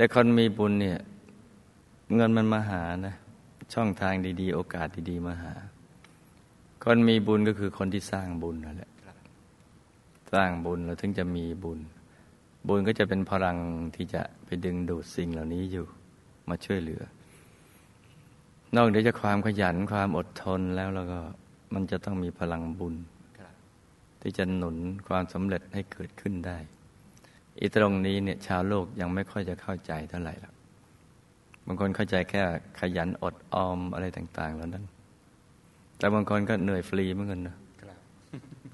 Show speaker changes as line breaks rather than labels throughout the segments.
แต่คนมีบุญเนี่ย เงินมันมาหานะ ช่องทางดี ๆ โอกาสดี ๆ มาหา คนมีบุญก็คือคนที่สร้างบุญนั่นแหละสร้างบุญเราถึงจะมีบุญ บุญก็จะเป็นพลังที่จะไปดึงดูดสิ่งเหล่านี้อยู่ มาช่วยเหลือ นอกจากความขยันความอดทนแล้วแล้วก็มันจะต้องมีพลังบุญ ที่จะหนุนความสำเร็จให้เกิดขึ้นได้ อีตรงนี้เนี่ยชาวโลกยังไม่ค่อยจะเข้าใจเท่าไหร่หรอกบางคนเข้าใจแค่ขยันอดออมอะไรต่างๆแล้วนั้น แต่บางคนก็เหนื่อยฟรีเหมือนกันนะ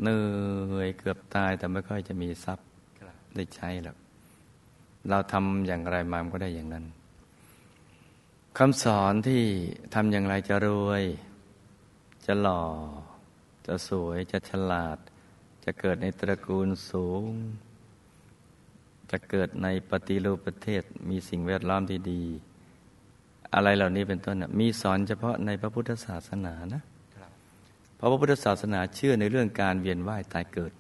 เหนื่อยเกือบตายแต่ไม่ค่อยจะมีทรัพย์ได้ใช้หรอกเราทำอย่างไรมามก็ได้อย่างนั้นคำสอนที่ทำอย่างไรจะรวย จะหล่อ จะสวย จะฉลาด จะเกิดในตระกูลสูง จะเกิดในปฏิรูปประเทศมีสิ่งแวดล้อมที่ดี อะไรเหล่านี้เป็นต้นมีสอนเฉพาะในพระพุทธศาสนานะเพราะพระพุทธศาสนาเชื่อในเรื่องการเวียนว่ายตายเกิด